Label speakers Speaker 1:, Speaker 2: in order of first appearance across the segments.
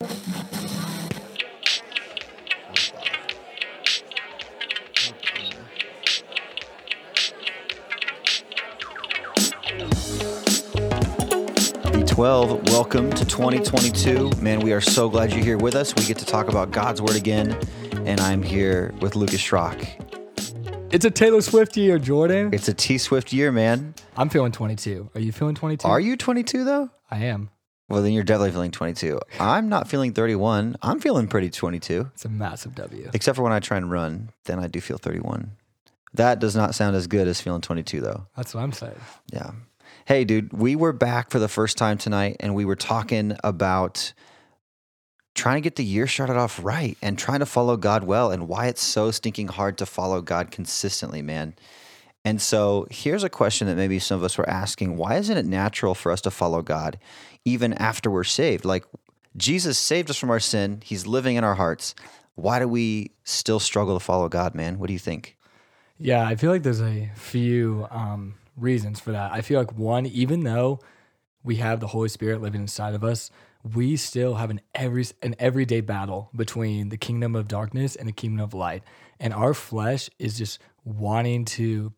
Speaker 1: B12, welcome to 2022. Man, we are so glad you're here with us. We get to talk about God's Word again, and I'm here with Lucas Schrock.
Speaker 2: It's a Taylor Swift year, Jordan.
Speaker 1: It's a T Swift year, man.
Speaker 2: I'm feeling 22. Are you feeling 22?
Speaker 1: Are you 22 though?
Speaker 2: I am.
Speaker 1: Well, then you're definitely feeling 22. I'm not feeling 31. I'm feeling pretty 22,
Speaker 2: It's a massive W.
Speaker 1: except for when I try and run. Then I do feel 31. That does not sound as good as feeling 22, though.
Speaker 2: That's what I'm saying.
Speaker 1: Yeah. Hey, dude, we were back for the first time tonight and we were talking about trying to get the year started off right and trying to follow God well and why it's so stinking hard to follow God consistently, man. And so here's a question that maybe some of us were asking Why isn't it natural for us to follow God even after we're saved? Like, Jesus saved us from our sin, He's living in our hearts. Why do we still struggle to follow God, man? What do you think?
Speaker 2: Yeah, I feel like there's a few um, reasons for that. I feel like one, even though we have the Holy Spirit living inside of us, we still have an every an everyday battle between the kingdom of darkness and the kingdom of light. And our flesh is just wanting to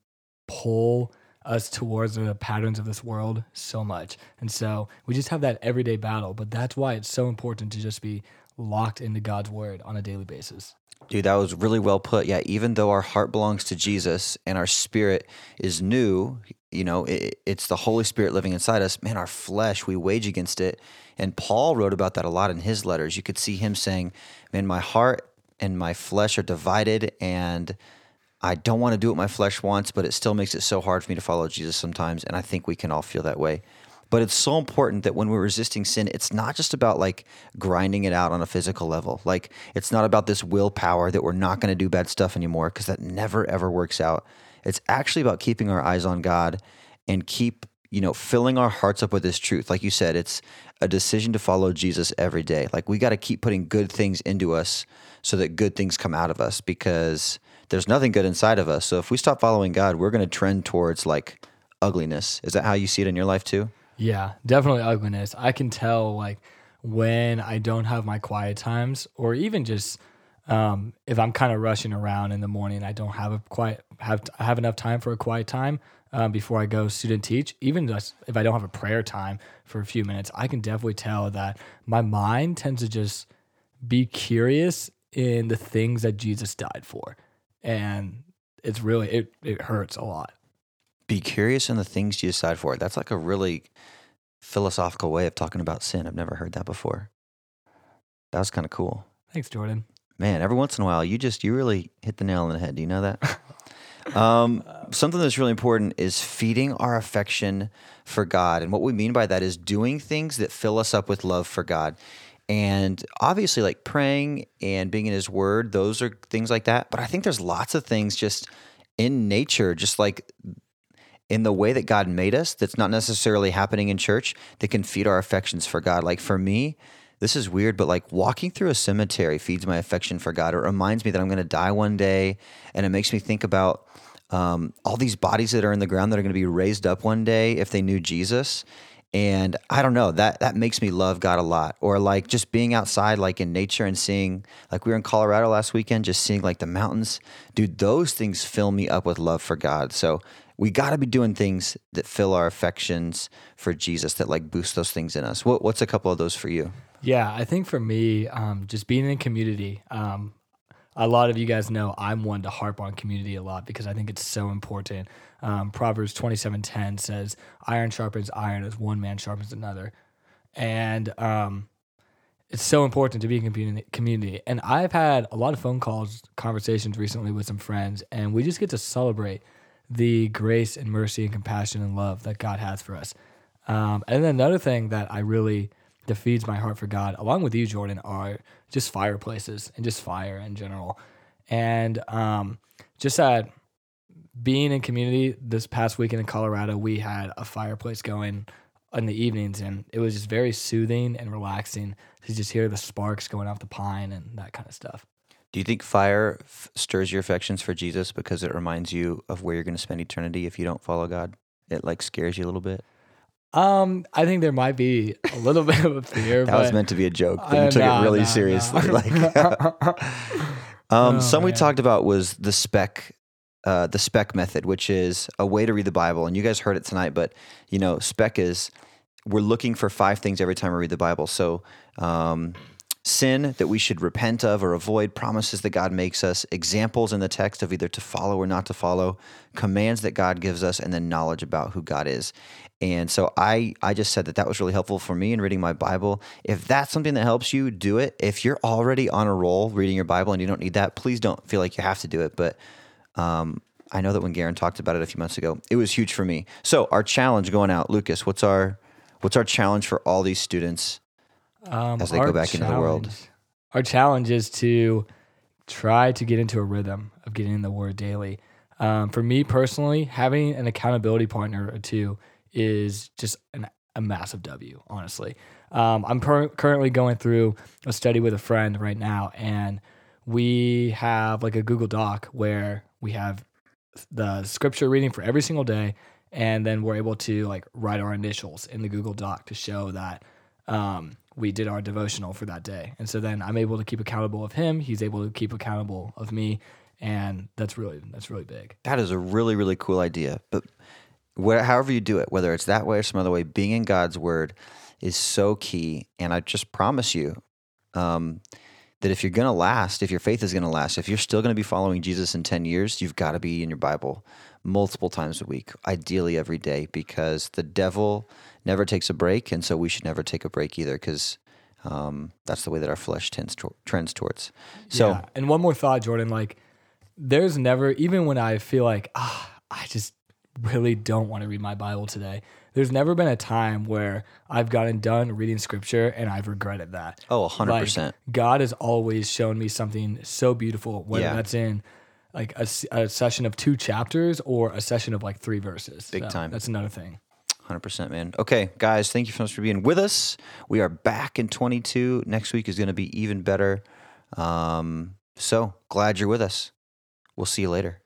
Speaker 2: pull us towards the patterns of this world so much. And so we just have that everyday battle. But that's why it's so important to just be locked into God's word on a daily basis.
Speaker 1: Dude, that was really well put. Yeah, even though our heart belongs to Jesus and our spirit is new, you know, it, it's the Holy Spirit living inside us. Man, our flesh, we wage against it. And Paul wrote about that a lot in his letters. You could see him saying, Man, my heart and my flesh are divided, and I don't want to do what my flesh wants, but it still makes it so hard for me to follow Jesus sometimes. And I think we can all feel that way. But it's so important that when we're resisting sin, it's not just about like grinding it out on a physical level. Like it's not about this willpower that we're not going to do bad stuff anymore because that never ever works out. It's actually about keeping our eyes on God and keep, you know, filling our hearts up with this truth. Like you said, it's a decision to follow Jesus every day. Like we got to keep putting good things into us so that good things come out of us because there's nothing good inside of us. So if we stop following God, we're going to trend towards like ugliness. Is that how you see it in your life too?
Speaker 2: Yeah, definitely ugliness. I can tell like when I don't have my quiet times, or even just um, if I'm kind of rushing around in the morning, I don't have a quiet have have enough time for a quiet time um, before I go student teach. Even just if I don't have a prayer time for a few minutes, I can definitely tell that my mind tends to just be curious in the things that Jesus died for, and it's really it it hurts a lot.
Speaker 1: Be curious in the things you decide for. That's like a really philosophical way of talking about sin. I've never heard that before. That was kind of cool.
Speaker 2: Thanks, Jordan.
Speaker 1: Man, every once in a while, you just you really hit the nail on the head. Do you know that? um, something that's really important is feeding our affection for God, and what we mean by that is doing things that fill us up with love for God. And obviously, like praying and being in His Word, those are things like that. But I think there's lots of things just in nature, just like in the way that God made us, that's not necessarily happening in church, that can feed our affections for God. Like for me, this is weird, but like walking through a cemetery feeds my affection for God. It reminds me that I'm going to die one day, and it makes me think about um, all these bodies that are in the ground that are going to be raised up one day if they knew Jesus. And I don't know that that makes me love God a lot. Or like just being outside, like in nature, and seeing, like we were in Colorado last weekend, just seeing like the mountains, dude. Those things fill me up with love for God. So we got to be doing things that fill our affections for Jesus, that like boost those things in us. What, what's a couple of those for you?
Speaker 2: Yeah, I think for me, um, just being in community, um, a lot of you guys know I'm one to harp on community a lot because I think it's so important. Um, Proverbs twenty seven ten says, "Iron sharpens iron as one man sharpens another," and um, it's so important to be in community. Community, and I've had a lot of phone calls, conversations recently with some friends, and we just get to celebrate the grace and mercy and compassion and love that God has for us. Um, and then another thing that I really that feeds my heart for God, along with you, Jordan, are just fireplaces and just fire in general. And um, just that being in community this past weekend in Colorado, we had a fireplace going in the evenings, and it was just very soothing and relaxing to just hear the sparks going off the pine and that kind of stuff.
Speaker 1: Do you think fire f- stirs your affections for Jesus because it reminds you of where you're going to spend eternity if you don't follow God? It like scares you a little bit.
Speaker 2: Um, I think there might be a little bit of a fear.
Speaker 1: That was meant to be a joke, but
Speaker 2: Uh,
Speaker 1: you took
Speaker 2: nah,
Speaker 1: it really
Speaker 2: nah,
Speaker 1: seriously.
Speaker 2: nah.
Speaker 1: Like, um,
Speaker 2: Oh,
Speaker 1: some we talked about was the SPECK, uh, the SPECK method, which is a way to read the Bible. And you guys heard it tonight, but you know, SPECK is we're looking for five things every time we read the Bible. So, um, sin that we should repent of or avoid, promises that God makes us, examples in the text of either to follow or not to follow, commands that God gives us, and then knowledge about who God is. And so I, I just said that that was really helpful for me in reading my Bible. If that's something that helps you, do it. If you're already on a roll reading your Bible and you don't need that, please don't feel like you have to do it. But um, I know that when Garen talked about it a few months ago, it was huge for me. So our challenge going out, Lucas, what's our what's our challenge for all these students?
Speaker 2: Um,
Speaker 1: as they go back into the world.
Speaker 2: Our challenge is to try to get into a rhythm of getting in the Word daily. Um, for me personally, having an accountability partner or two is just an, a massive W. Honestly, um, I'm per- currently going through a study with a friend right now, and we have like a Google Doc where we have the scripture reading for every single day, and then we're able to like write our initials in the Google Doc to show that um, we did our devotional for that day. And so then I'm able to keep accountable of him. He's able to keep accountable of me, and that's really that's really big.
Speaker 1: That is a really, really cool idea. But where, however you do it, whether it's that way or some other way, being in God's word is so key. And I just promise you um, that if you're going to last, if your faith is going to last, if you're still going to be following Jesus in 10 years, you've got to be in your Bible multiple times a week, ideally every day, because the devil never takes a break. And so we should never take a break either, because um, that's the way that our flesh tends to, trends towards. So,
Speaker 2: Yeah. and one more thought, Jordan. Like, there's never even when I feel like ah, I just really don't want to read my Bible today. There's never been a time where I've gotten done reading scripture and I've regretted that.
Speaker 1: oh, 100%.
Speaker 2: Like, God has always shown me something so beautiful, whether
Speaker 1: Yeah.
Speaker 2: that's in like a session of two chapters or a session of like three verses.
Speaker 1: Big
Speaker 2: So
Speaker 1: time.
Speaker 2: That's another thing.
Speaker 1: Hundred percent, man. Okay, guys, thank you so much for being with us. We are back in 22. Next week is going to be even better. Um, so glad you're with us. We'll see you later.